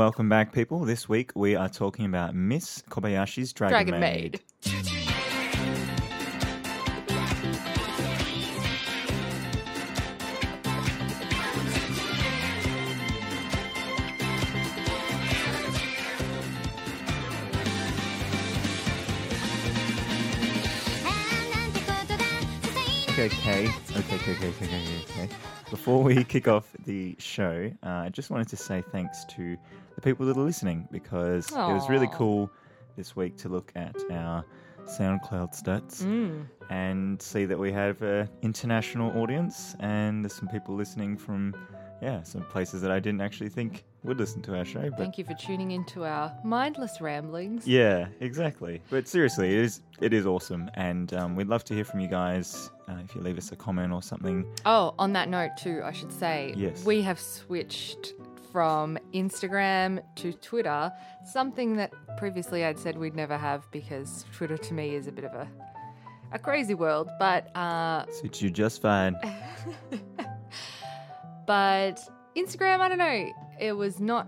Welcome back, people. This week we are talking about Miss Kobayashi's Dragon, Dragon Maid. Okay, okay, okay, okay, okay, okay, okay, okay. Before we kick off the show, uh, I just wanted to say thanks to the people that are listening because it was really cool this week to look at our SoundCloud stats Mm. and see that we have an international audience and there's some people listening from, yeah, some places that I didn't actually think would listen to our show. But Thank you for tuning into our mindless ramblings. Yeah, exactly. But seriously, it is it is awesome, and um, we'd love to hear from you guys. Uh, if you leave us a comment or something, Oh, on that note, too, I should say, Yes. we have switched from Instagram to Twitter, something that previously I'd said we'd never have because Twitter to me is a bit of a, a crazy world. But uh, suits you just fine. but Instagram, I don't know, it was not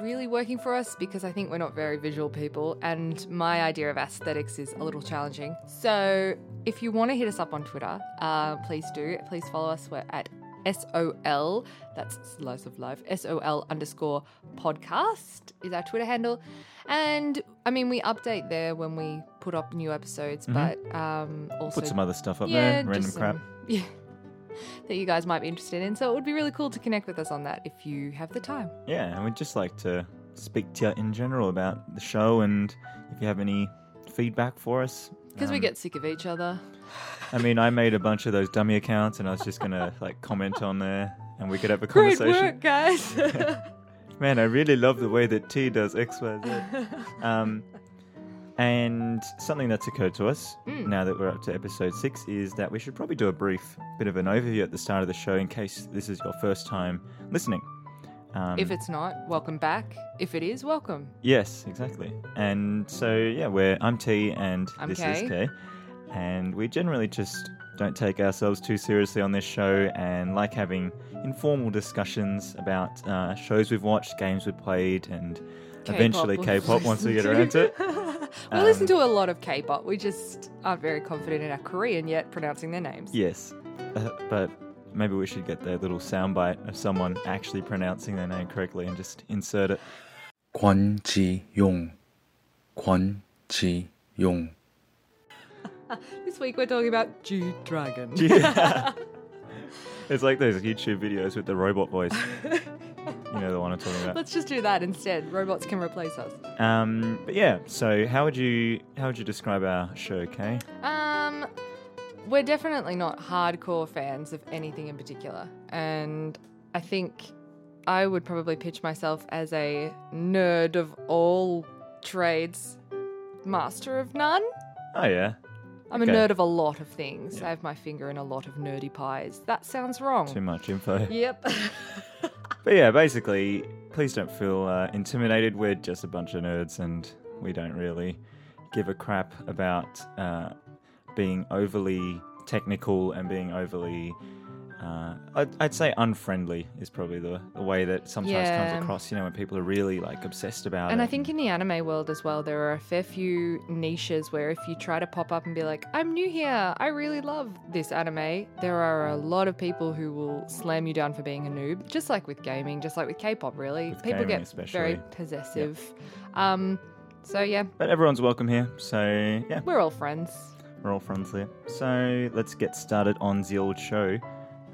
really working for us because I think we're not very visual people and my idea of aesthetics is a little challenging. So if you want to hit us up on Twitter, uh, please do. Please follow us. We're at SOL, that's Slice of Life, SOL underscore podcast is our Twitter handle. And I mean, we update there when we put up new episodes, but um, also Put some other stuff up yeah, there, random just crap. some- yeah, that you guys might be interested in. So it would be really cool to connect with us on that if you have the time. Yeah, and we'd just like to speak to you in general about the show, and if you have any feedback for us. Because we Um, get sick of each other. I mean, I made a bunch of those dummy accounts, and I was just gonna like comment on there, and we could have a Great conversation. work, guys. Man, I really love the way that T does X, Y, Z. Um, and something that's occurred to us Mm. now that we're up to episode six is that we should probably do a brief bit of an overview at the start of the show in case this is your first time listening. Um, if it's not, welcome back. If it is, welcome. yes, exactly. And so yeah, we're I'm T and I'm this Kay. is K, and we generally just don't take ourselves too seriously on this show and like having informal discussions about uh, shows we've watched, games we've played, and K-pop eventually K-pop once we get around to it. we um, listen to a lot of K-pop. We just aren't very confident in our Korean yet pronouncing their names. Yes, uh, but maybe we should get their little soundbite of someone actually pronouncing their name correctly and just insert it. Kwon Ji Yong. Kwon Ji Yong. This week we're talking about G Dragon. It's like those YouTube videos with the robot voice. you know the one I'm talking about. Let's just do that instead. Robots can replace us. Um, but yeah, so how would you how would you describe our show, Kay? Um, we're definitely not hardcore fans of anything in particular, and I think I would probably pitch myself as a nerd of all trades, master of none. Oh yeah, I'm Okay. a nerd of a lot of things. Yeah. I have my finger in a lot of nerdy pies. That sounds wrong. too much info. Yep. But yeah, basically, please don't feel uh, intimidated. We're just a bunch of nerds, and we don't really give a crap about uh, being overly technical and being overly. Uh, I'd, I'd say unfriendly is probably the, the way that sometimes Yeah. comes across. You know, when people are really like obsessed about it. And it. I think in the anime world as well, there are a fair few niches where if you try to pop up and be like, I'm new here, I really love this anime, there are a lot of people who will slam you down for being a noob, just like with gaming, just like with K pop, really. With people get especially. very possessive. Um, so, yeah, But everyone's welcome here, so yeah, we're all friends. we're all friends here. So let's get started on the old show.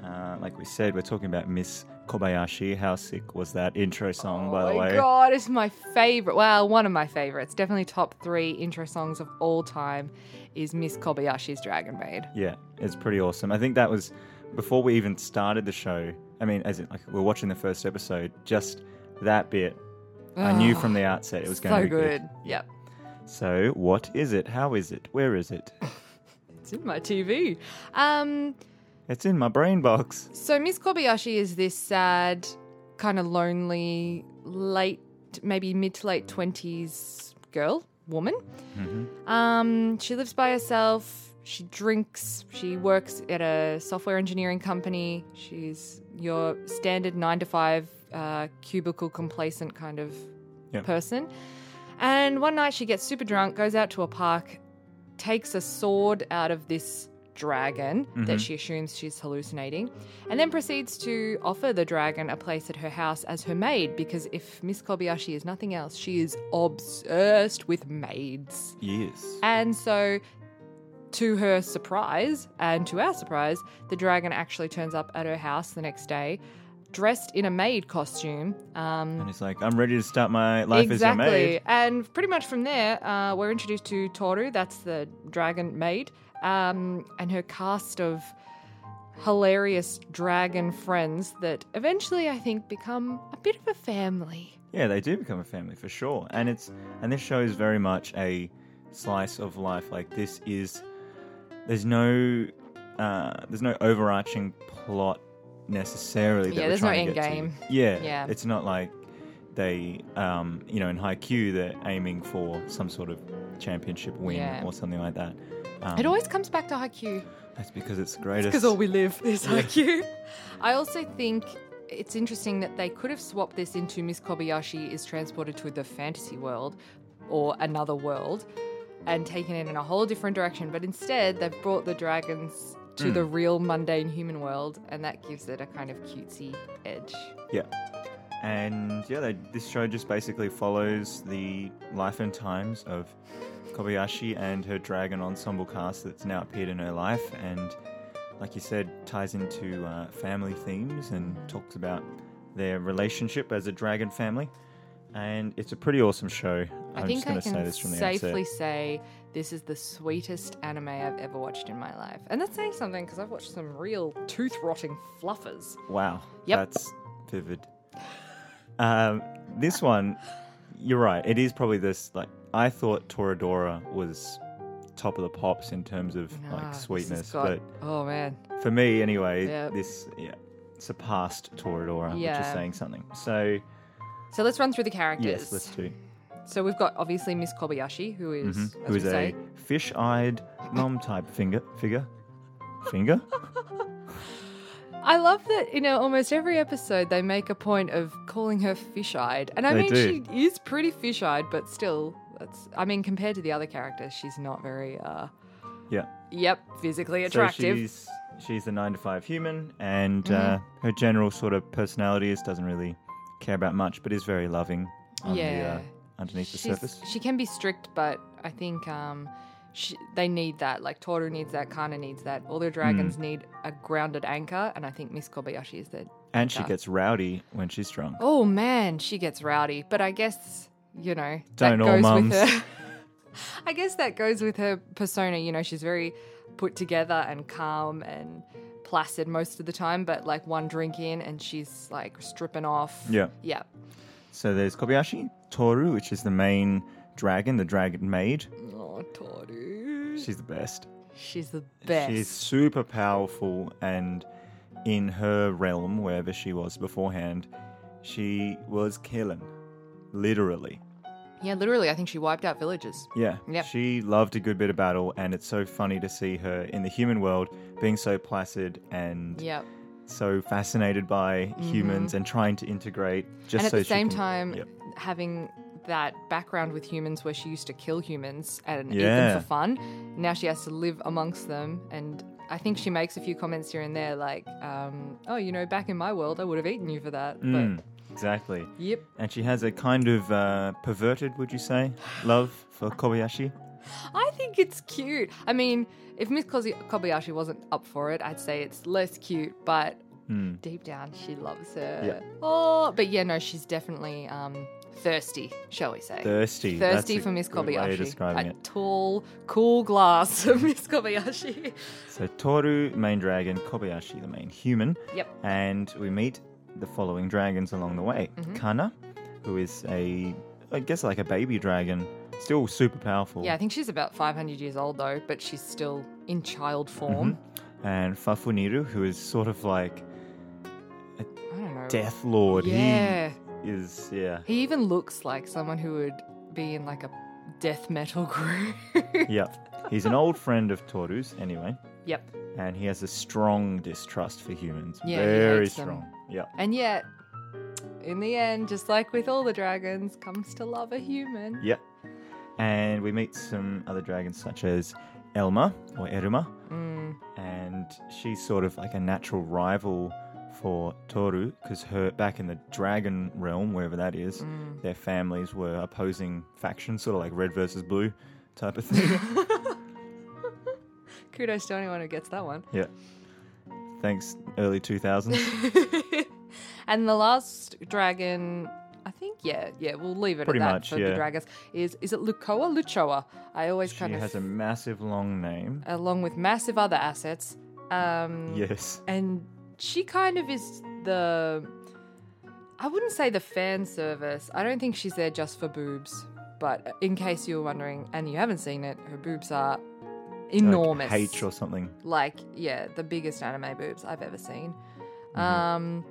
Uh, like we said, we're talking about Miss Kobayashi. How sick was that intro song, by oh the my way? god, it's my favorite. Well, one of my favorites. Definitely top three intro songs of all time is Miss Kobayashi's Dragon Maid. Yeah, it's pretty awesome. I think that was before we even started the show. I mean, as in, like we we're watching the first episode, just that bit, I knew from the outset it was going so to be good. good. Yep. So, what is it? How is it? Where is it? It's in my TV. Um, It's in my brain box. so Miss Kobayashi is this sad, kind of lonely, late, maybe mid to late twenties girl, woman. Um, she lives by herself. She drinks. She works at a software engineering company. She's your standard nine to five uh, cubicle complacent kind of Yep. person. And one night she gets super drunk, goes out to a park, takes a sword out of this dragon that she assumes she's hallucinating, and then proceeds to offer the dragon a place at her house as her maid because if Miss Kobayashi is nothing else, she is obsessed with maids. Yes. And so, to her surprise, and to our surprise, the dragon actually turns up at her house the next day, dressed in a maid costume. Um, And he's like, I'm ready to start my life exactly. as your maid. And pretty much from there, uh, we're introduced to Toru, that's the dragon maid, um, and her cast of hilarious dragon friends that eventually, I think, become a bit of a family. Yeah, they do become a family for sure. And it's and this show is very much a slice of life. Like this is there's no uh, there's no overarching plot necessarily. That Yeah, we're there's no trying to get end to. game. Yeah, Yeah. It's not like they um, you know in Haikyuu they're aiming for some sort of championship win Yeah. or something like that. Um, It always comes back to Haikyuu. that's because it's greatest. Because all we live is Haikyuu. I also think it's interesting that they could have swapped this into Miss Kobayashi is transported to the fantasy world or another world and taken it in a whole different direction. But instead, they've brought the dragons to the real mundane human world, and that gives it a kind of cutesy edge. Yeah. And yeah, they, this show just basically follows the life and times of Kobayashi and her dragon ensemble cast that's now appeared in her life. And like you said, ties into uh, family themes and talks about their relationship as a dragon family. And it's a pretty awesome show. I I'm think just going I to say this from the safely outset. say this is the sweetest anime I've ever watched in my life. And that's saying something because I've watched some real tooth rotting fluffers. Wow. Yep. That's vivid. Um, this one, you're right. It is probably this. Like I thought, Toradora was top of the pops in terms of Ah, like sweetness, got- but oh man, for me anyway, Yep. this yeah surpassed Toradora, which is saying something. So So let's run through the characters. yes, let's do. So we've got obviously Miss Kobayashi, who is, mm-hmm. who is a say, fish-eyed mom type finger figure finger? I love that you know, almost every episode they make a point of calling her fish-eyed, and I They mean do. she is pretty fish-eyed, but still, that's I mean compared to the other characters, she's not very, uh, Yeah. yep, physically attractive. So she's she's a nine to five human, and Mm-hmm. uh, her general sort of personality is doesn't really care about much, but is very loving. On The, Yeah. uh, underneath the surface. She can be strict, but I think um, she, they need that. Like Toru needs that, Kanna needs that. All their dragons Hmm. need a grounded anchor, and I think Miss Kobayashi is that. And she gets rowdy when she's drunk. Oh man, she gets rowdy, but I guess you know Don't that all goes mums. with her. I guess that goes with her persona. You know, she's very put together and calm and placid most of the time, but like one drink in and she's like stripping off. Yeah. Yeah. So there's Kobayashi, Toru, which is the main dragon, the dragon maid. Oh, Toru. She's the best. She's the best. She's super powerful, and in her realm, wherever she was beforehand, she was killing. Literally. Yeah, literally, I think she wiped out villages. Yeah. Yep. She loved a good bit of battle, and it's so funny to see her in the human world being so placid and Yep. so fascinated by humans and trying to integrate just Mm-hmm. and at so the same can- time, Yep. having that background with humans where she used to kill humans and eat Yeah. them for fun, now she has to live amongst them. And I think she makes a few comments here and there, like, um, "Oh, you know, back in my world, I would have eaten you for that." Mm, But exactly. yep, And she has a kind of uh, perverted, would you say, love for Kobayashi. I think it's cute. I mean, if Miss Kozi- Kobayashi wasn't up for it, I'd say it's less cute, but Mm. deep down, she loves her. Yeah. Oh, but yeah, no, she's definitely um, thirsty, shall we say? Thirsty. Thirsty for Miss good way of Kobayashi. describing a it. tall, cool glass of Miss Kobayashi. So Toru, main dragon, Kobayashi, the main human. Yep. And we meet the following dragons along the way. Mm-hmm. Kanna, who is a, I guess like a baby dragon, still super powerful. Yeah, I think she's about 500 years old though, but she's still in child form. And Fafuniru, who is sort of like I don't know. Death Lord. Yeah. He is, yeah. He even looks like someone who would be in like a death metal group. Yep. He's an old friend of Toru's anyway. yep. And he has a strong distrust for humans. Yeah, Very strong. Yep. And yet, in the end, just like with all the dragons, comes to love a human. Yep. And we meet some other dragons such as Elma or Eruma, Mm. and she's sort of like a natural rival for Toru because her back in the dragon realm, wherever that is, Mm. their families were opposing factions, sort of like red versus blue type of thing. Kudos to anyone who gets that one. yeah. Thanks, early 2000s. and the last dragon, I think, yeah, yeah, we'll leave it Pretty at that much, for yeah. the dragons. Is is it Lucoa? Luchoa? I always she kind of. She has a massive long name. along with massive other assets. Um, Yes. and she kind of is the I wouldn't say the fan service. I don't think she's there just for boobs. But in case you were wondering and you haven't seen it, her boobs are enormous. Like H or something. like yeah, the biggest anime boobs I've ever seen. Mm-hmm. Um,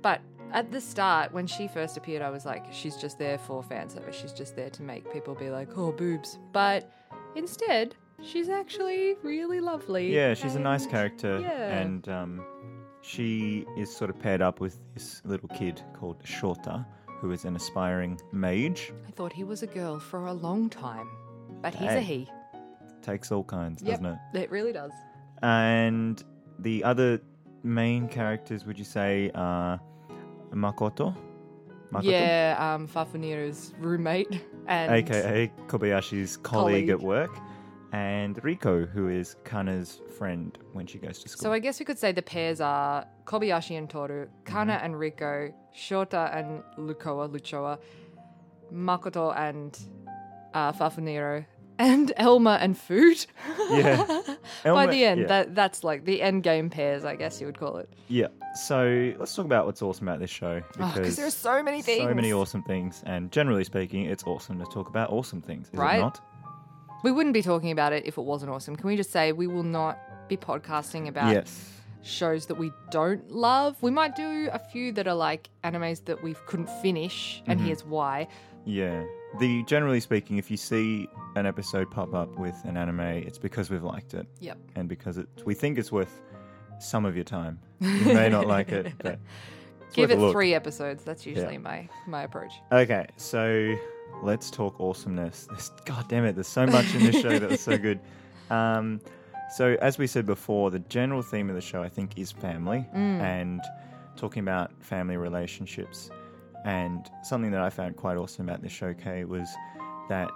but at the start, when she first appeared, I was like, she's just there for fan service. She's just there to make people be like, oh, boobs. But instead, she's actually really lovely. Yeah, she's a nice character, yeah. and um, she is sort of paired up with this little kid called Shota, who is an aspiring mage. I thought he was a girl for a long time, but he's a he. Takes all kinds, Yep. doesn't it? It really does. And the other main characters, would you say, are Makoto? Makoto? Yeah, um, roommate and aka Kobayashi's colleague, at work, and Riko, who is Kanna's friend when she goes to school. So I guess we could say the pairs are Kobayashi and Toru, Kanna Mm-hmm. and Riko, Shota and Lucoa, Luchoa, Makoto and uh, Fafuniro, and Elma and Food. Yeah. By the end, yeah. that that's like the end game pairs, I guess you would call it. Yeah. So let's talk about what's awesome about this show Because there are so many things. so many awesome things, and generally speaking, it's awesome to talk about awesome things, is Right? it not? We wouldn't be talking about it if it wasn't awesome. Can we just say we will not be podcasting about yes. shows that we don't love? We might do a few that are like animes that we couldn't finish, and Mm-hmm. here's why. Yeah. The generally speaking, if you see an episode pop up with an anime, it's because we've liked it, Yep. and because it we think it's worth some of your time. You may not like it, but Give it three episodes. That's usually my my approach. Okay, so let's talk awesomeness. There's, God damn it, there's so much in this show that was so good. Um, so, as we said before, the general theme of the show, I think, is family and talking about family relationships. And something that I found quite awesome about this show, Kay, was that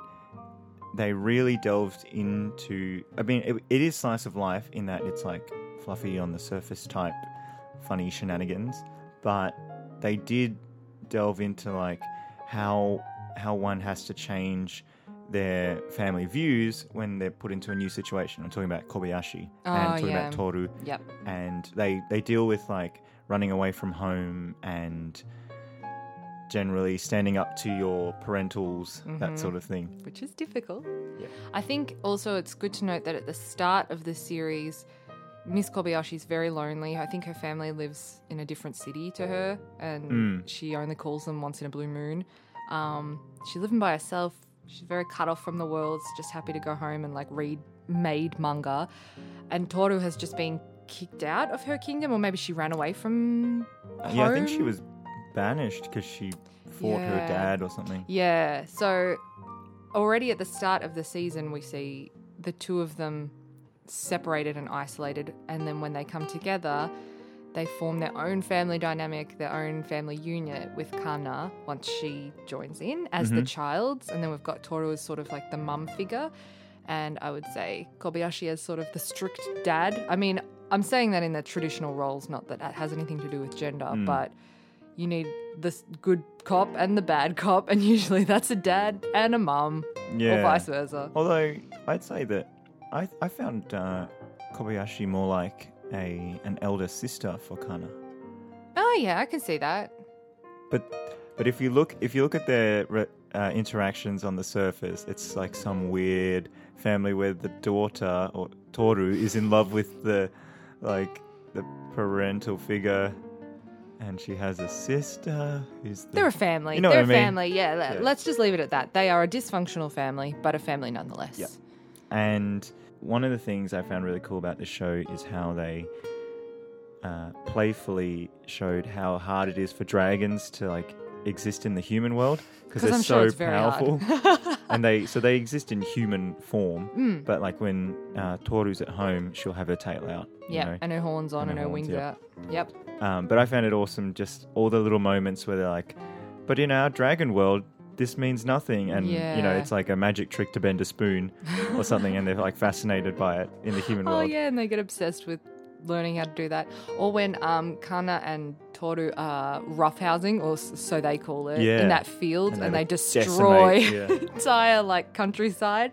they really delved into. I mean, it, it is slice of life in that it's like fluffy on the surface type funny shenanigans, but they did delve into like how how one has to change their family views when they're put into a new situation. I'm talking about Kobayashi Oh, and talking yeah. about Toru, Yep. and they they deal with like running away from home and generally standing up to your parentals, that sort of thing. Which is difficult. Yeah. I think also it's good to note that at the start of the series, Miss Kobayashi's very lonely. I think her family lives in a different city to her, and Mm. she only calls them once in a blue moon. Um, she's living by herself. She's very cut off from the world. Just happy to go home and like read maid manga. And Toru has just been kicked out of her kingdom, or maybe she ran away from home. Yeah, I think she was banished because she fought her dad or something. Yeah. So already at the start of the season, we see the two of them separated and isolated. And then when they come together, they form their own family dynamic, their own family unit with Kanna once she joins in as the child. And then we've got Toru as sort of like the mum figure. And I would say Kobayashi as sort of the strict dad. I mean, I'm saying that in the traditional roles, not that that has anything to do with gender, but you need the good cop and the bad cop, and usually that's a dad and a mum, Yeah. or vice versa. Although I'd say that I I found uh, Kobayashi more like a an elder sister for Kanna. Oh yeah, I can see that. But but if you look if you look at their re- uh, interactions on the surface, it's like some weird family where the daughter or Toru is in love with the like the parental figure, and she has a sister who's the, They're a family. You know They're what a I mean? family. Yeah, Yeah. Let's just leave it at that. They are a dysfunctional family, but a family nonetheless. Yeah. And one of the things I found really cool about this show is how they uh, playfully showed how hard it is for dragons to like exist in the human world because they're I'm so sure powerful, and they so they exist in human form. Mm. But like when uh, Toru's at home, she'll have her tail out. Yeah, and her horns on And and, her her horns, wings yeah. out. Yep. Um, but I found it awesome, just all the little moments where they're like, "But in our dragon world, this means nothing," and you know, it's like a magic trick to bend a spoon or something, and they're like fascinated by it in the human Oh world. Oh yeah, and they get obsessed with learning how to do that. Or when um, Kanna and Toru are roughhousing, or so they call it, Yeah. in that field, And and, they they destroy decimate, yeah. entire like countryside.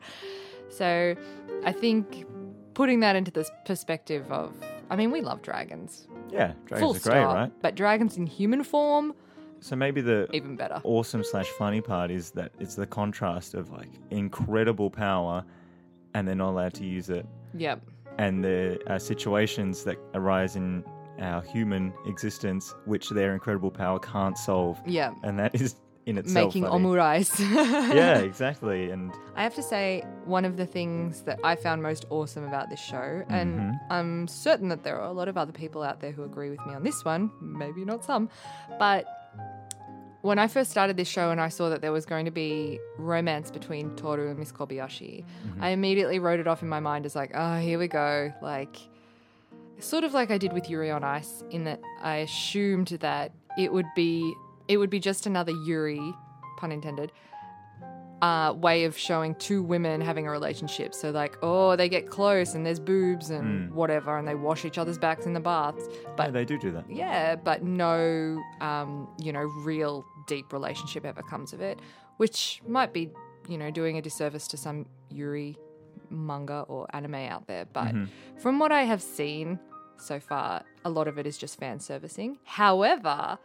So I think putting that into this perspective of, I mean, we love dragons, Yeah, dragons full are great, stop, right? but dragons in human form, So maybe the even better. awesome slash funny part is that it's the contrast of like incredible power, and they're not allowed to use it, Yep. and the uh, situations that arise in our human existence, which their incredible power can't solve, Yeah. and that is in itself Making funny. omurice. yeah, exactly. And I have to say, one of the things that I found most awesome about this show, and Mm-hmm. I'm certain that there are a lot of other people out there who agree with me on this one, maybe not some, but when I first started this show and I saw that there was going to be romance between Toru and Miss Kobayashi, Mm-hmm. I immediately wrote it off in my mind as like, oh, here we go. Like, sort of like I did with Yuri on Ice, in that I assumed that it would be it would be just another Yuri, pun intended, uh, way of showing two women having a relationship. So like, oh, they get close and there's boobs and whatever, and they wash each other's backs in the baths. yeah, But they do do that. yeah, but no, um, you know, real deep relationship ever comes of it, which might be, you know, doing a disservice to some Yuri manga or anime out there. But from what I have seen so far, a lot of it is just fan servicing. However,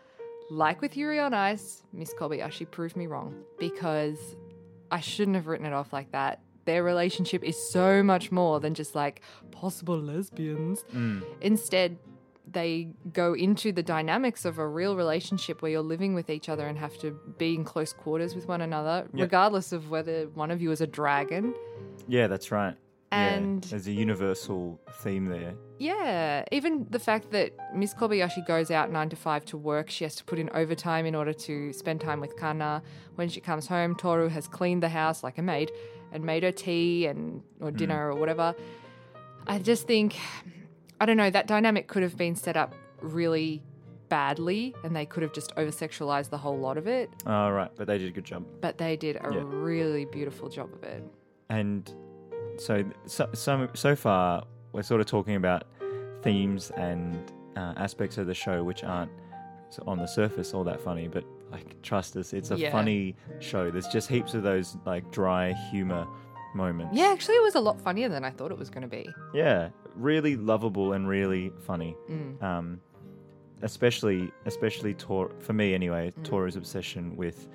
like with Yuri on Ice, Miss Kobayashi proved me wrong because I shouldn't have written it off like that. Their relationship is so much more than just like possible lesbians. Mm. Instead, they go into the dynamics of a real relationship where you're living with each other and have to be in close quarters with one another, Yep. regardless of whether one of you is a dragon. Yeah, that's right. Yeah, And- there's a universal theme there. Yeah, even the fact that Miss Kobayashi goes out nine to five to work, she has to put in overtime in order to spend time with Kanna. When she comes home, Toru has cleaned the house like a maid and made her tea and or hmm. dinner or whatever. I just think, I don't know, that dynamic could have been set up really badly, and they could have just over sexualized the whole lot of it. oh All right, but they did a good job. But they did a Yeah. really beautiful job of it. And so, so, so, so far, we're sort of talking about themes and uh, aspects of the show which aren't on the surface all that funny, but like, trust us, it's a Yeah. funny show. There's just heaps of those like dry humor moments. Yeah, actually, it was a lot funnier than I thought it was going to be. Yeah, really lovable and really funny. Mm. Um, especially, especially Tor- for me anyway. Mm. Toru's obsession with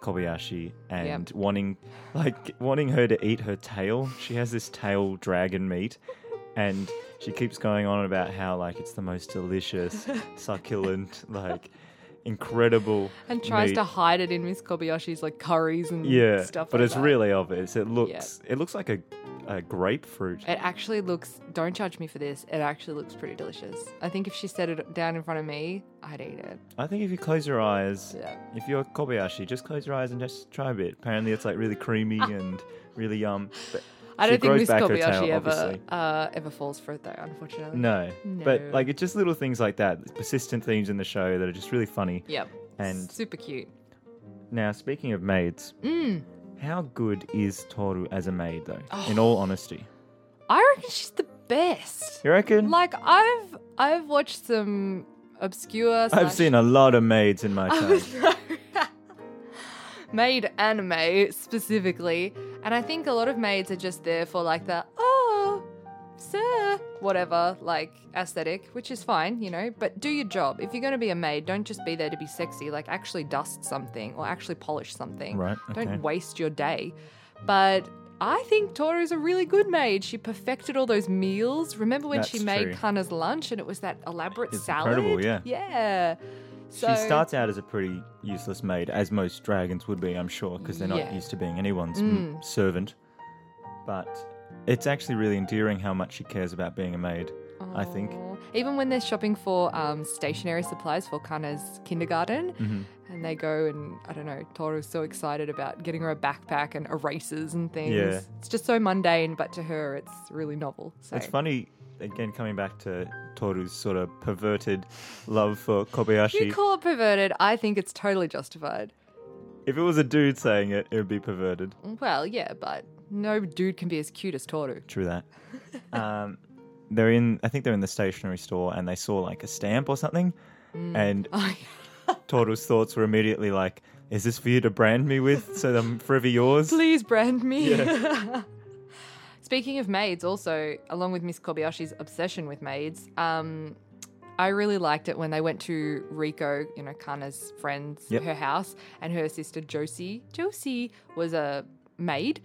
Kobayashi and wanting, like, wanting her to eat her tail. She has this tail dragon meat, and she keeps going on about how like it's the most delicious, succulent, like incredible, and tries meat. to hide it in Miss Kobayashi's like curries and yeah, stuff. but like it's that. really obvious. It looks, it looks like a, a grapefruit. It actually looks. Don't judge me for this. It actually looks pretty delicious. I think if she set it down in front of me, I'd eat it. I think if you close your eyes, Yeah. if you're Kobayashi, just close your eyes and just try a bit. Apparently, it's like really creamy and really yum. But I don't think Miss Kobayashi ever uh, ever falls for it though. Unfortunately. No. but like it's just little things like that, persistent themes in the show that are just really funny. Yep. And- super cute. Now, speaking of maids, Mm. how good is Toru as a maid, though? In all honesty, I reckon she's the best. you reckon? Like I've I've watched some obscure. I've seen a lot of maids in my time. maid anime specifically, and I think a lot of maids are just there for like the oh, sir, whatever, like aesthetic, which is fine, you know. But do your job. If you're going to be a maid, don't just be there to be sexy. Like actually dust something or actually polish something. Right, okay. Don't waste your day. But. I think Toru's a really good maid. She perfected all those meals. Remember when she made true. Kanna's lunch and it was that elaborate It's salad? incredible, yeah. Yeah. So, she starts out as a pretty useless maid, as most dragons would be, I'm sure, because they're not Yeah. used to being anyone's m- servant. But it's actually really endearing how much she cares about being a maid. I think. Even when they're shopping for um, stationery supplies for Kanna's kindergarten, Mm-hmm. and they go and I don't know, Toru's so excited about getting her a backpack and erasers and things. Yeah. It's just so mundane, but to her, it's really novel. So It's funny, again, coming back to Toru's sort of perverted love for Kobayashi. You call it perverted. I think it's totally justified. if it was a dude saying it, it would be perverted. Well, yeah, but no dude can be as cute as Toru. True that. um, they're in, I think they're in the stationery store and they saw like a stamp or something. Mm. And Oh, Toru's thoughts were immediately like, is this for you to brand me with so I'm forever yours? Please brand me. Speaking of maids, also, along with Miss Kobayashi's obsession with maids, um, I really liked it when they went to Riko, you know, Kanna's friend's, Yep. her house, and her sister Josie. Josie was a maid,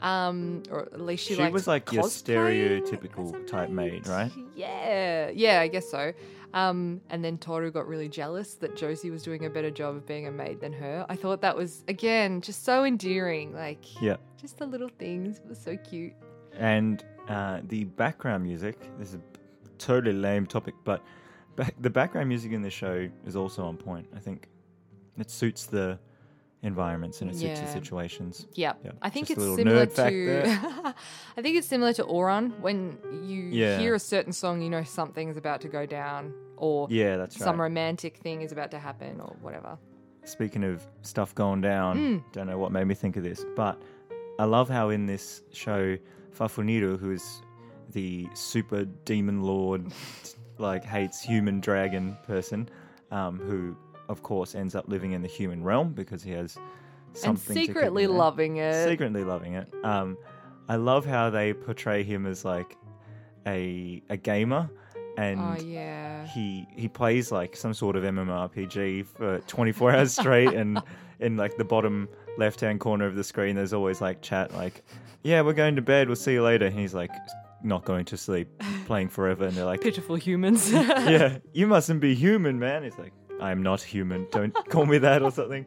um, or at least she, Mm-hmm. She was like your stereotypical type maid, right? Yeah, yeah, I guess so. Um, and then Toru got really jealous that Josie was doing a better job of being a maid than her. I thought that was again just so endearing. Like, Yeah. just the little things it was so cute. And uh, the background music, this is a totally lame topic, but back, the background music in the show is also on point. I think it suits the environments and it suits the situations. Yeah, Yeah, I think just it's similar to. I think it's similar to Ouran when you Yeah. hear a certain song, you know something's about to go down, or Yeah, that's some right. romantic thing is about to happen, or whatever. Speaking of stuff going down, Mm. don't know what made me think of this, but I love how in this show, Fafuniru, who is the super demon lord, like hates human dragon person, um, who of course ends up living in the human realm because he has something and secretly loving it. secretly loving it. Um, I love how they portray him as like a a gamer, and oh yeah. he he plays like some sort of MMORPG for 24 hours straight, and in like the bottom left hand corner of the screen, there's always like chat like, "Yeah, we're going to bed. We'll see you later." And he's like, not going to sleep, playing forever, and they're like, Pitiful humans. "Yeah, you mustn't be human, man." He's like, "I'm not human. Don't call me that or something."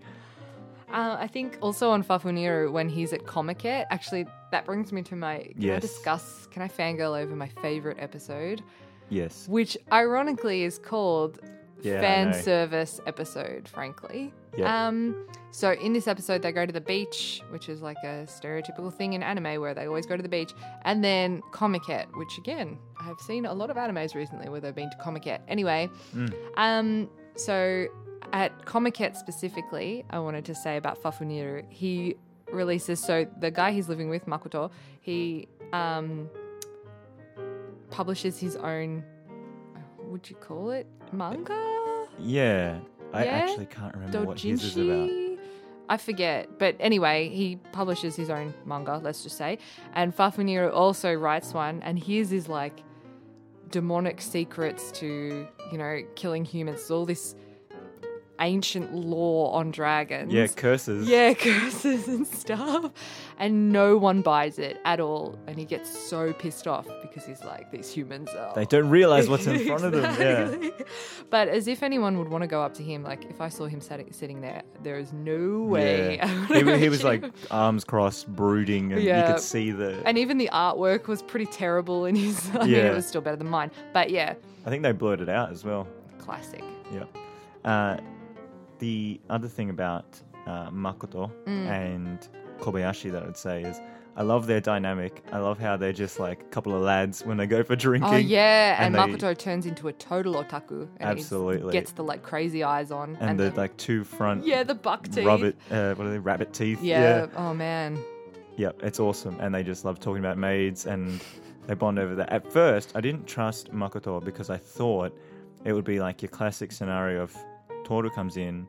Uh, I think also on Fafuniru when he's at Comiket, actually that brings me to my. Can I Yes. discuss? Can I fangirl over my favorite episode, Yes. which ironically is called Yeah, fan service episode. Frankly, Yeah. um. So in this episode, they go to the beach, which is like a stereotypical thing in anime where they always go to the beach, and then Comiket, which again I've seen a lot of animes recently where they've been to Comiket. Anyway, um, so at Comiket specifically, I wanted to say about Fafuniru, he releases so the guy he's living with, Makoto, he um, publishes his own. Would you call it manga? Yeah. I actually can't remember what his is about. I forget, but anyway, he publishes his own manga. Let's just say, and Fafuniru also writes one, and his is like demonic secrets to you know killing humans. All this ancient lore on dragons. Yeah, curses. Yeah, curses and stuff. And no one buys it at all. And he gets so pissed off because he's like, these humans are. They don't realize what's in front of them. Yeah. But as if anyone would want to go up to him, like if I saw him sitting, sitting there, there is no way. Yeah. He, he was like arms crossed, brooding, and you could see the. And even the artwork was pretty terrible in his. I mean, it was still better than mine. But yeah, I think they blurred it out as well. classic. Yeah. Uh, the other thing about uh, Makoto Mm. and Kobayashi that I'd say is I love their dynamic. I love how they're just like a couple of lads when they go for drinking. Oh yeah, and, and they- Makoto turns into a total otaku. And Absolutely. gets the like crazy eyes on. And, the then- like two front yeah, the buck teeth. rabbit, uh, what are they, rabbit teeth? Yeah. Oh man. Yeah, it's awesome. And they just love talking about maids and they bond over that. At first, I didn't trust Makoto because I thought it would be like your classic scenario of Toru comes in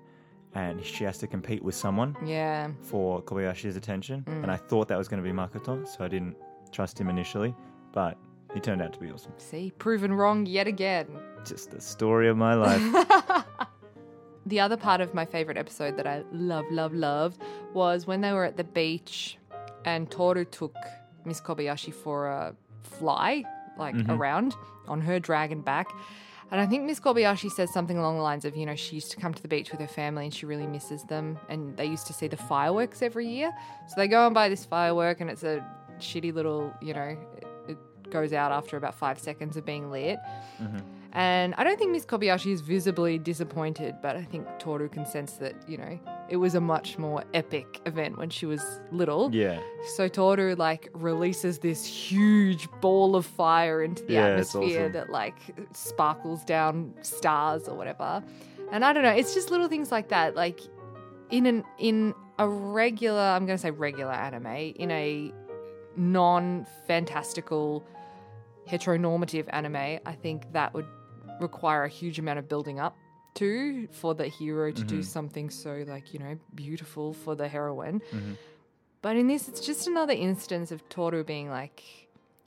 and she has to compete with someone Yeah. for Kobayashi's attention. Mm. And I thought that was going to be Makoto, so I didn't trust him initially. But he turned out to be awesome. See, proven wrong yet again. Just the story of my life. The other part of my favorite episode that I love, love, loved was when they were at the beach and Toru took Miss Kobayashi for a fly, like Mhm. around on her dragon back. And I think Miss Kobayashi says something along the lines of, you know, she used to come to the beach with her family and she really misses them. And they used to see the fireworks every year. So they go and buy this firework and it's a shitty little, you know, it, goes out after about five seconds of being lit. Mm-hmm. And I don't think Miss Kobayashi is visibly disappointed, but I think Toru can sense that, you know, it was a much more epic event when she was little. Yeah. So Toru like releases this huge ball of fire into the Yeah, atmosphere awesome. that like sparkles down stars or whatever. And I don't know, it's just little things like that. Like in an in a regular, I'm going to say regular anime, in a non-fantastical heteronormative anime, I think that would require a huge amount of building up to for the hero to do something so like, you know, beautiful for the heroine. But in this, it's just another instance of Toru being like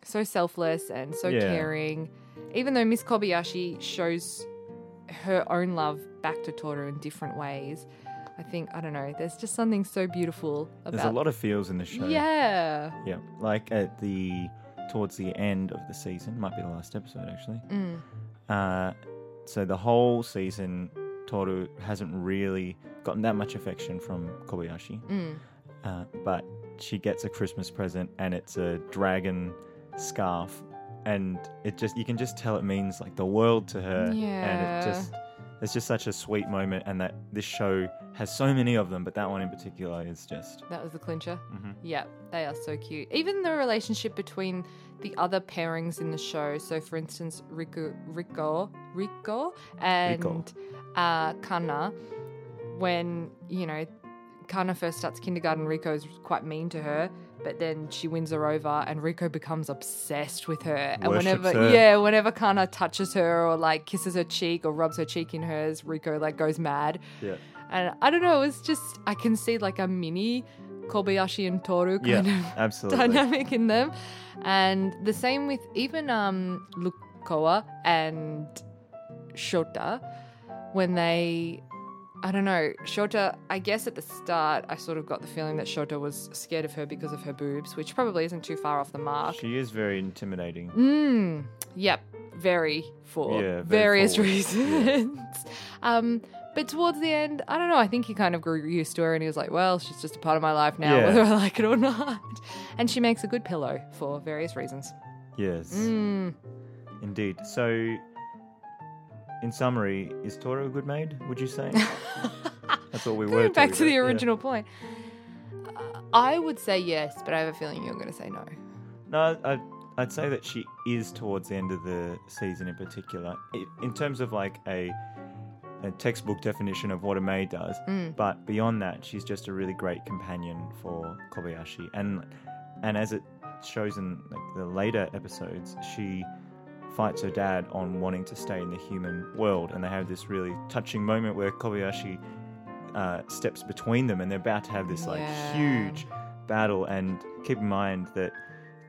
so selfless and so Yeah. caring. Even though Miss Kobayashi shows her own love back to Toru in different ways, I think I don't know. There's just something so beautiful about. There's a lot of feels in the show. Yeah. Yeah. Like at the towards the end of the season, might be the last episode actually. Mm. Uh, so the whole season, Toru hasn't really gotten that much affection from Kobayashi. Mm. Uh, but she gets a Christmas present and it's a dragon scarf. And it just, you can just tell it means like the world to her. And Yeah. it just, it's just such a sweet moment. And that this show has so many of them, but that one in particular is just, That was the clincher. Mhm. Yeah, they are so cute. Even the relationship between the other pairings in the show. So, for instance, Riko, Riko, Riko, and Riko. Uh, Kanna. When you know Kanna first starts kindergarten, Riko is quite mean to her. But then she wins her over, and Riko becomes obsessed with her. And Worships whenever, her. yeah, whenever Kanna touches her or like kisses her cheek or rubs her cheek in hers, Riko like goes mad. yeah. And I don't know, it was just I can see like a mini Kobayashi and Toru Yeah, kind of absolutely. dynamic in them. And the same with even um Lucoa and Shota when they I don't know, Shota, I guess at the start I sort of got the feeling that Shota was scared of her because of her boobs, which probably isn't too far off the mark. She is very intimidating. Mm, yep, very for Yeah, very various forward. reasons. um, but towards the end, I don't know. I think he kind of grew used to her, and he was like, "Well, she's just a part of my life now, Yeah. whether I like it or not." And she makes a good pillow for various reasons. Yes. Mm. Indeed. So, in summary, is Toru a good maid? Would you say? That's what we were. Going back talking to the about, yeah. original point, uh, I would say yes, but I have a feeling you're going to say no. No, I, I'd say that she is towards the end of the season in particular, i in terms of like a, a textbook definition of what a maid does. Mm. But beyond that, she's just a really great companion for Kobayashi, and and as it shows in like the later episodes, she fights her dad on wanting to stay in the human world, and they have this really touching moment where Kobayashi uh, steps between them, and they're about to have this like Yeah. huge battle. And keep in mind that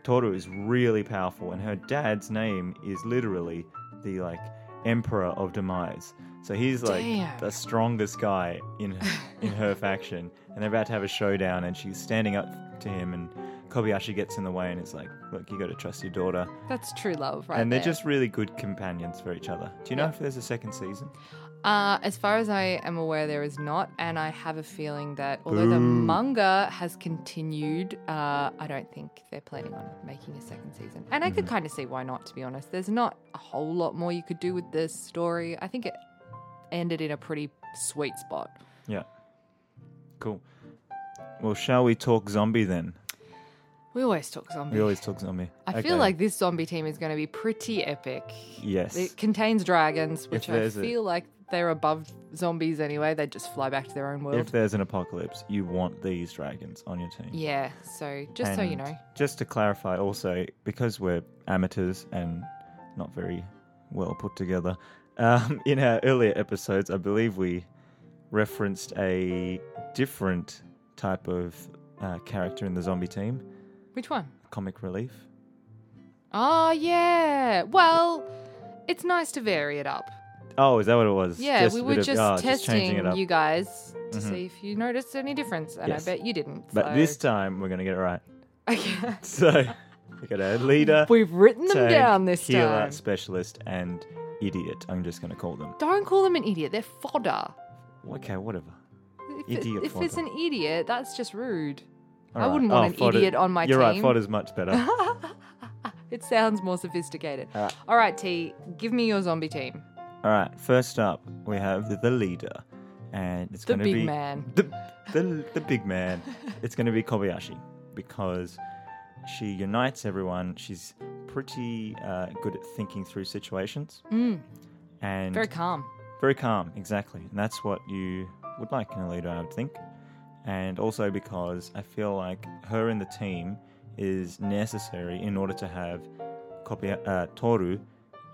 Toru is really powerful, and her dad's name is literally the like Emperor of Demise. So he's like Damn. the strongest guy in in her faction, and they're about to have a showdown, and she's standing up to him, and Kobayashi gets in the way, and it's like, look, you got to trust your daughter, That's true love, right? and they're there. just really good companions for each other. Do you know Yeah. if there's a second season? Uh, as far as I am aware, there is not, and I have a feeling that although the manga has continued, uh, I don't think they're planning on making a second season. And I could Mm-hmm. kind of see why not, to be honest. There's not a whole lot more you could do with this story. I think it ended in a pretty sweet spot. Yeah. Cool. Well, shall we talk zombie then? We always talk zombie. We always talk zombie. I Okay. feel like this zombie team is going to be pretty epic. yes. It contains dragons, which I there's a- feel like they're above zombies anyway. They just fly back to their own world. If there's an apocalypse, you want these dragons on your team. yeah, so just so you know. Just to clarify, also, because we're amateurs and not very well put together, um, in our earlier episodes, I believe we referenced a different type of uh, character in the zombie team, Which one? comic relief. Oh, yeah. Well, it's nice to vary it up. Oh, is that what it was? Yeah, Just we a were bit of- just oh, testing changing it up. you guys to Mhm. see if you noticed any difference, and Yes. I bet you didn't. But so- this time, we're going to get it right. Okay. So, we got a leader, We've written them tank, down this healer, time. specialist, and idiot. I'm just going to call them. Don't call them an idiot. They're fodder. Okay, whatever. If, it- Idiot if it's fodder. an idiot, that's just rude. I wouldn't right. want Oh, an idiot on my team. You're right, team. fodder's much better. It sounds more sophisticated. All right. All right, T, give me your zombie team. All right, first up, we have the, the leader, and it's The going to big be man. The, the the big man. It's going to be Kobayashi because she unites everyone. She's pretty uh, good at thinking through situations, and Mm. Very calm. very calm. Exactly, and that's what you would like in a leader, I would think. And also because I feel like her in the team is necessary in order to have Kobaya- uh, Toru,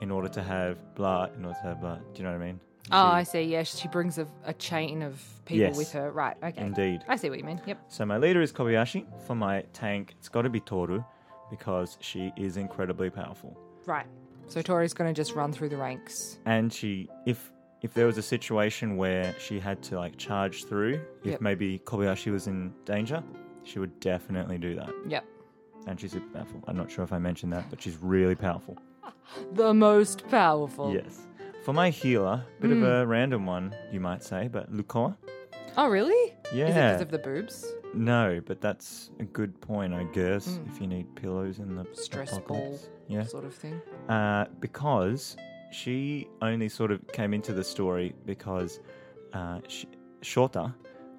in order to have blah, in order to have blah. Do you know what I mean? Oh, I see. Yeah, she brings a, a chain of people Yes. with her. Right. Okay. Indeed. I see what you mean. Yep. So my leader is Kobayashi. For my tank, it's got to be Toru because she is incredibly powerful. Right. So Tori's going to just run through the ranks. And she, if if there was a situation where she had to like charge through, if Yep. maybe Kobayashi was in danger, she would definitely do that. Yep. And she's super powerful. I'm not sure if I mentioned that, but she's really powerful. The most powerful. Yes. For my healer, bit of a random one, you might say, but Lucoa. Oh, really? Yeah. Is it because of the boobs? No, but that's a good point, I guess. If you need pillows in the Mm. Stress apocalypse. ball Yeah. sort of thing. Uh, because she only sort of came into the story because uh, sh- Shota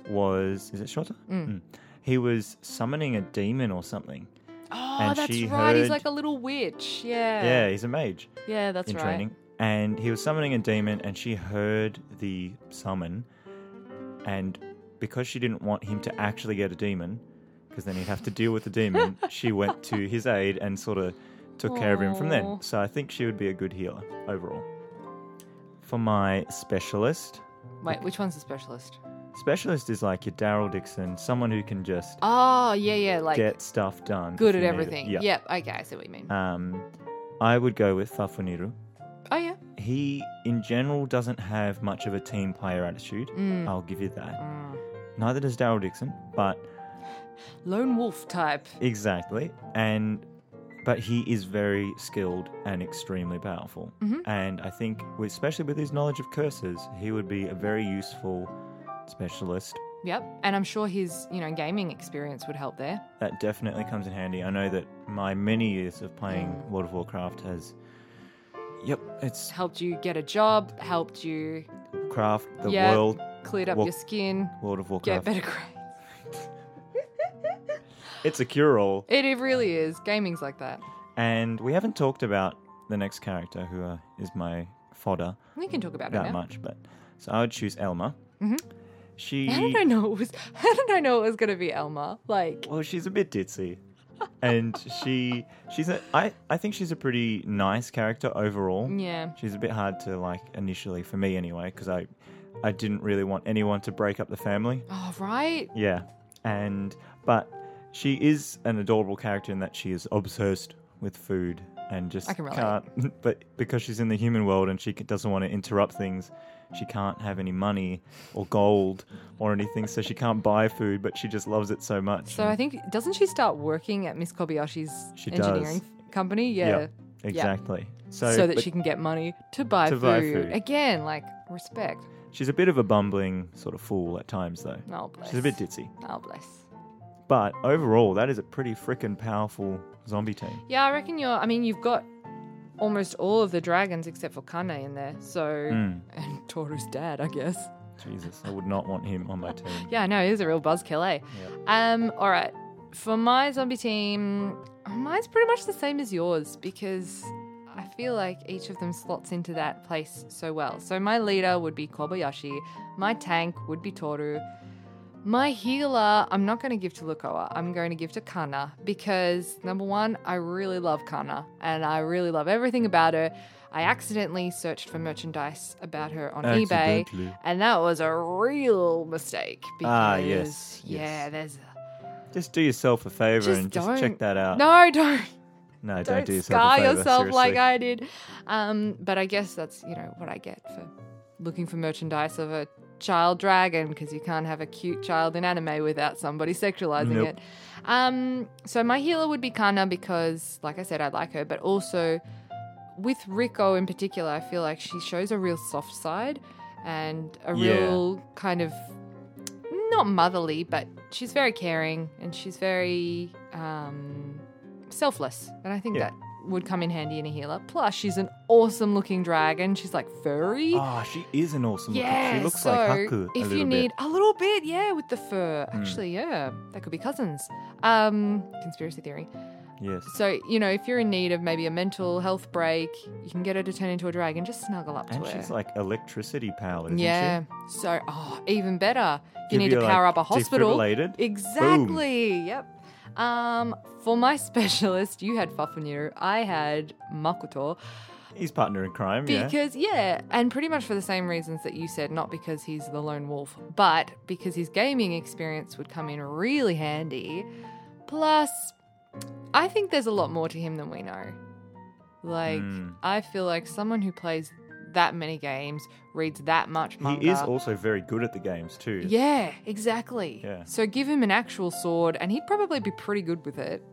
was. Is it Shota? Mm. He was summoning a demon or something. Oh, And that's she right. He's heard- like a little witch. Yeah. Yeah, he's a mage Yeah, that's in right. training. And he was summoning a demon, and she heard the summon. And because she didn't want him to actually get a demon, because then he'd have to deal with the demon, she went to his aid and sort of took care of him from then. So I think she would be a good healer overall. For my specialist, Wait, which one's the specialist? specialist is like your Daryl Dixon, someone who can just Oh, yeah, yeah. Like get stuff done. good at you need it. everything. Yeah. Yep. Okay, I see what you mean. Um, I would go with Fafuniru. He, in general, doesn't have much of a team player attitude. Mm. I'll give you that. Neither does Daryl Dixon, but Lone wolf type. exactly. And but he is very skilled and extremely powerful. Mm-hmm. And I think, especially with his knowledge of curses, he would be a very useful specialist. Yep. And I'm sure his, you know, gaming experience would help there. That definitely comes in handy. I know that my many years of playing Mm. World of Warcraft has. Yep, it's Helped you get a job, helped you craft the Yeah. world, cleared up Well, your skin, World of Warcraft, get better grades. It's a cure-all. It, it really is. Gaming's like that. And we haven't talked about the next character, who uh, is my fodder, We can talk about it that now. much. But so I would choose Elma. She, How did I know it was? How did I know it was going to be Elma? Like, well, she's a bit ditzy, and she, she's a, I, I think she's a pretty nice character overall. yeah, She's a bit hard to like initially for me anyway, because I, I didn't really want anyone to break up the family. oh right. Yeah, and but she is an adorable character in that she is obsessed with food and just I can relate. can't. But because she's in the human world and she doesn't want to interrupt things, she can't have any money or gold or anything, so she can't buy food. But she just loves it so much. So I think doesn't she start working at Miss Kobayashi's She engineering company? Yeah. Yeah, exactly. So, So, that she can get money to buy, To food. buy food. Again, like respect. she's a bit of a bumbling sort of fool at times, though. Oh bless. She's a bit ditzy. Oh bless. But overall, that is a pretty freaking powerful zombie team. Yeah, I reckon you're. I mean, you've got almost all of the dragons except for Kanna in there. So Hmm. and Toru's dad, I guess. Jesus, I would not want him on my team. Yeah, I know he's a real buzzkill, eh? Um, all right. For my zombie team, mine's pretty much the same as yours because I feel like each of them slots into that place so well. So my leader would be Kobayashi, my tank would be Toru. My healer, I'm not going to give to Lucoa. I'm going to give to Kanna because number one, I really love Kanna and I really love everything about her. I accidentally searched for merchandise about her on eBay, and that was a real mistake. Because, Ah, yes, Yeah, yes. there's. Just do yourself a favor Just and just check that out. No, don't. no don't, Don't do yourself scar a favor, yourself like. I did. Um, but I guess that's you know what I get for looking for merchandise of a child dragon because you can't have a cute child in anime without somebody sexualizing Nope. it. Um, so my healer would be Kanna because, like I said, I like her, but also with Riko in particular, I feel like she shows a real soft side and a Yeah. real kind of not motherly, but she's very caring and she's very um, selfless, and I think Yeah. that would come in handy in a healer. Plus, she's an awesome looking dragon. She's like furry. Ah, she is an awesome. looking- Yeah, she looks so like Haku. a if you bit. Hmm. need a little bit, yeah, with the fur. Actually, yeah, that could be cousins. Um, conspiracy theory. yes, So you know, if you're in need of maybe a mental health break, you can get her to turn into a dragon. Just snuggle up and to her. she's like electricity powered. Isn't yeah. she? So, oh, even better. You Give need to power like, up a hospital. Exactly. Yep. Um, for my specialist, you had Fafuniru. I had Makoto. He's partner in crime. Because, yeah. and pretty much for the same reasons that you said, not because he's the lone wolf, but because his gaming experience would come in really handy. Plus, I think there's a lot more to him than we know. Like, Hmm. I feel like someone who plays that many games, reads that much manga. He is also very good at the games too. Yeah, exactly. Yeah. So give him an actual sword, and he'd probably be pretty good with it.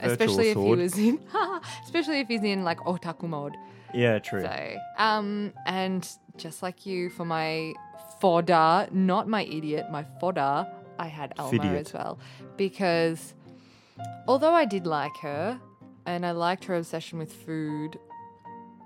Especially sword. if he was in, especially if he's in like otaku mode. Yeah, true. So, um, and just like you, for my fodder, not my idiot, my fodder, I had Fidiot. as well, because although I did like her, and I liked her obsession with food.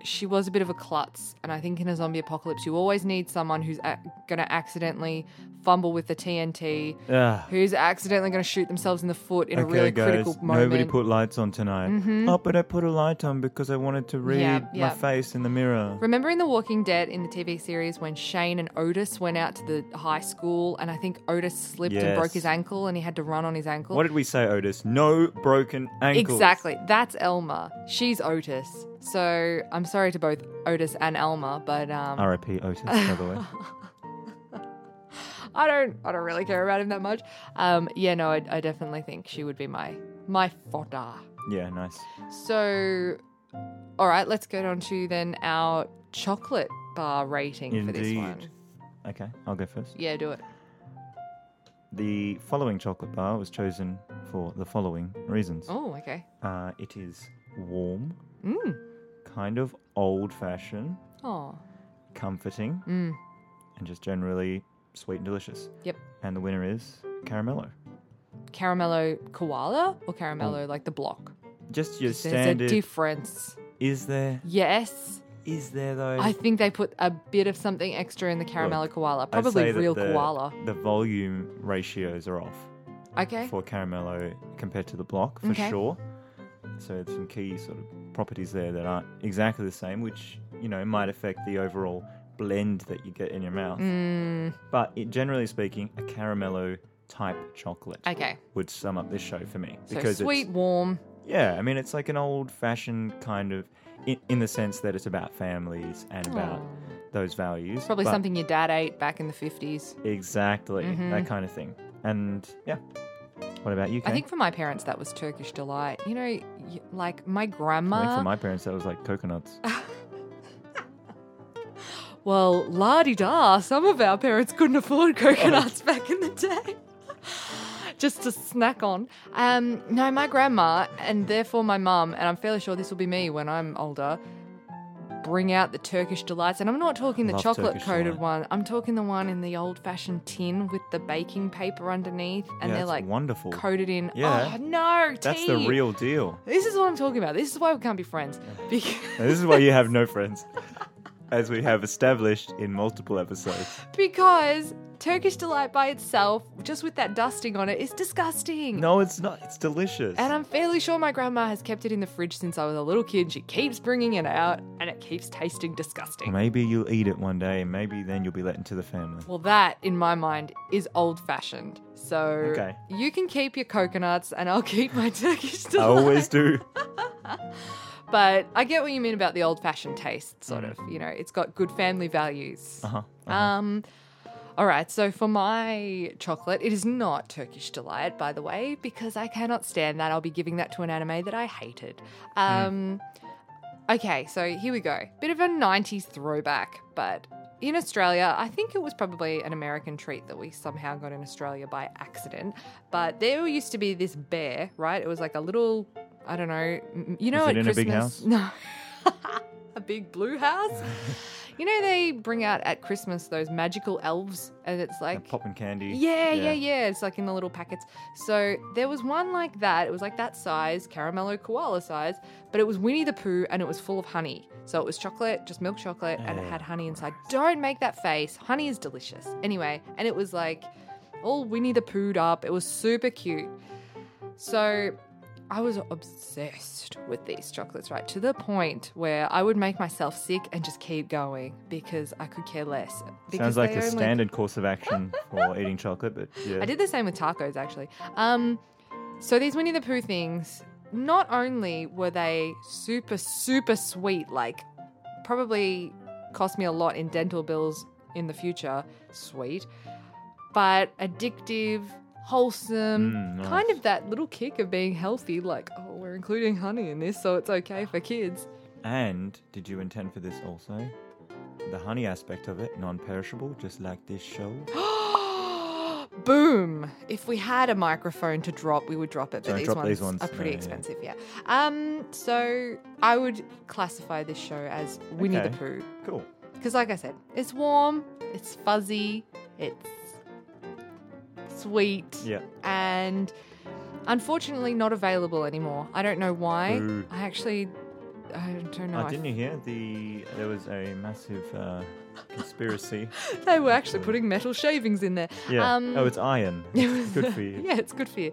She was a bit of a klutz, and I think in a zombie apocalypse, you always need someone who's a- gonna accidentally fumble with the TNT, Ah. who's accidentally going to shoot themselves in the foot in a really critical moment. Nobody put lights on tonight. Oh, but I put a light on because I wanted to read Yeah, my face in the mirror. Remember in The Walking Dead in the TV series when Shane and Otis went out to the high school and I think Otis slipped and broke his ankle and he had to run on his ankle? What did we say, Otis? No broken ankles. Exactly. That's Elma. She's Otis. So I'm sorry to both Otis and Elma, but um, R.I.P. Otis, by the way. I don't I don't really care about him that much. Um, yeah, no, I, I definitely think she would be my my fodder. Yeah, nice. So, all right, let's get on to then our chocolate bar rating for this Indeed. one. Okay, I'll go first. Yeah, do it. The following chocolate bar was chosen for the following reasons. Oh, okay. Uh, it is warm, Mm. Kind of old fashioned, Oh. comforting, Mm. and just generally sweet and delicious. Yep. And the winner is Caramello. Caramello koala or caramello like the block? Just your standard. There's a difference. is there? Yes. Is there though? I think they put a bit of something extra in the caramello koala. I'd Probably say that real the, koala. The volume ratios are off Okay. for Caramello compared to the block for Okay. sure. So there's some key sort of properties there that aren't exactly the same, which you know might affect the overall blend that you get in your mouth. Mm, But it, generally speaking, a caramello type chocolate okay. would sum up this show for me So because sweet, warm. yeah. I mean, it's like an old fashioned kind of in, in the sense that it's about families and about those values. Probably something your dad ate back in the 50s. Exactly, Mhm. that kind of thing. And yeah, what about you? I think for my parents, that was Turkish delight. You know, like my grandma. for my parents that was like coconuts. Well, la di da, some of our parents couldn't afford coconuts back in the day. Just to snack on. Um, no, my grandma, and therefore my mum, and I'm fairly sure this will be me when I'm older, bring out the Turkish delights. And I'm not talking the Love chocolate Turkish coated delight. one, I'm talking the one in the old fashioned tin with the baking paper underneath, and yeah, they're like wonderful. coated in. Yeah. Oh, no, That's the real deal. This is what I'm talking about. This is why we can't be friends. Because. Now, this is why you have no friends, as we have established in multiple episodes. Because Turkish delight by itself, just with that dusting on it, is disgusting. No, it's not. It's delicious. And I'm fairly sure my grandma has kept it in the fridge since I was a little kid. She keeps bringing it out, and it keeps tasting disgusting. Maybe you'll eat it one day, and maybe then you'll be let into the family. Well, that, in my mind, is old fashioned. So Okay. you can keep your coconuts, and I'll keep my Turkish delight. I always do. But I get what you mean about the old fashioned taste, sort of. You know, it's got good family values. Uh huh. Um, all right, so for my chocolate, it is not Turkish delight, by the way, because I cannot stand that. I'll be giving that to an anime that I hated. Um, Okay, so here we go. Bit of a 90s throwback, but in Australia, I think it was probably an American treat that we somehow got in Australia by accident. But there used to be this bear, right? It was like a little, I don't know, you know, at in a Christmas. big house? No. a big blue house? You know they bring out at Christmas those magical elves, and it's like popping candy. yeah, yeah, yeah. It's like in the little packets. So there was one like that. It was like that size, caramello koala size, but it was Winnie the Pooh and it was full of honey. So it was chocolate, just milk chocolate, and it had oh, honey inside. Don't make that face. Honey is delicious. Anyway, and it was like all Winnie the Pooh'd up. It was super cute. So I was obsessed with these chocolates, right? To the point where I would make myself sick and just keep going because I could care less. Because Sounds like a standard course of action for eating chocolate, but yeah. I did the same with tacos actually. Um, so these Winnie the Pooh things, not only were they super super sweet, like probably cost me a lot in dental bills in the future, sweet, but addictive, wholesome, Mm, nice. kind of that little kick of being healthy. Like, oh, we're including honey in this, so it's okay for kids. And did you intend for this also? The honey aspect of it, non-perishable, just like this show. Boom! If we had a microphone to drop, we would drop it. But Don't these ones, these ones. are pretty No, expensive, yeah. Um, so I would classify this show as Winnie the Pooh Cool. because, like I said, it's warm, it's fuzzy, it's sweet, Yeah. and unfortunately not available anymore. I don't know why. Boo. I actually, I don't know. Oh, didn't you hear the? There was a massive uh, conspiracy. they were actually putting metal shavings in there. Yeah. Um, oh, it's iron. It's good for you. yeah, it's good for you.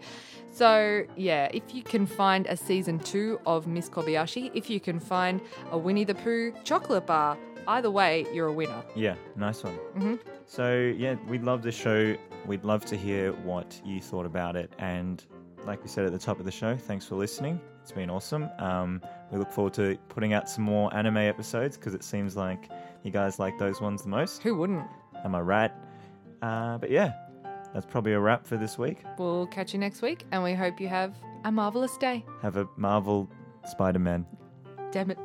So, yeah, if you can find a season two of Miss Kobayashi, if you can find a Winnie the Pooh chocolate bar, either way, you're a winner. Yeah, nice one. hmm So yeah, we love this show. We'd love to hear what you thought about it. And like we said at the top of the show, thanks for listening. It's been awesome. Um, we look forward to putting out some more anime episodes because it seems like you guys like those ones the most. Who wouldn't? Am I right? Uh, but yeah, that's probably a wrap for this week. We'll catch you next week, and we hope you have a marvelous day. Have a Marvel Spider-Man. Damn it.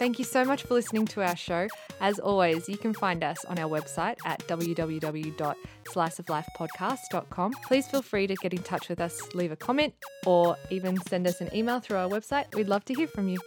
Thank you so much for listening to our show. As always, you can find us on our website at www.sliceoflifepodcast.com. Please feel free to get in touch with us, leave a comment, or even send us an email through our website. We'd love to hear from you.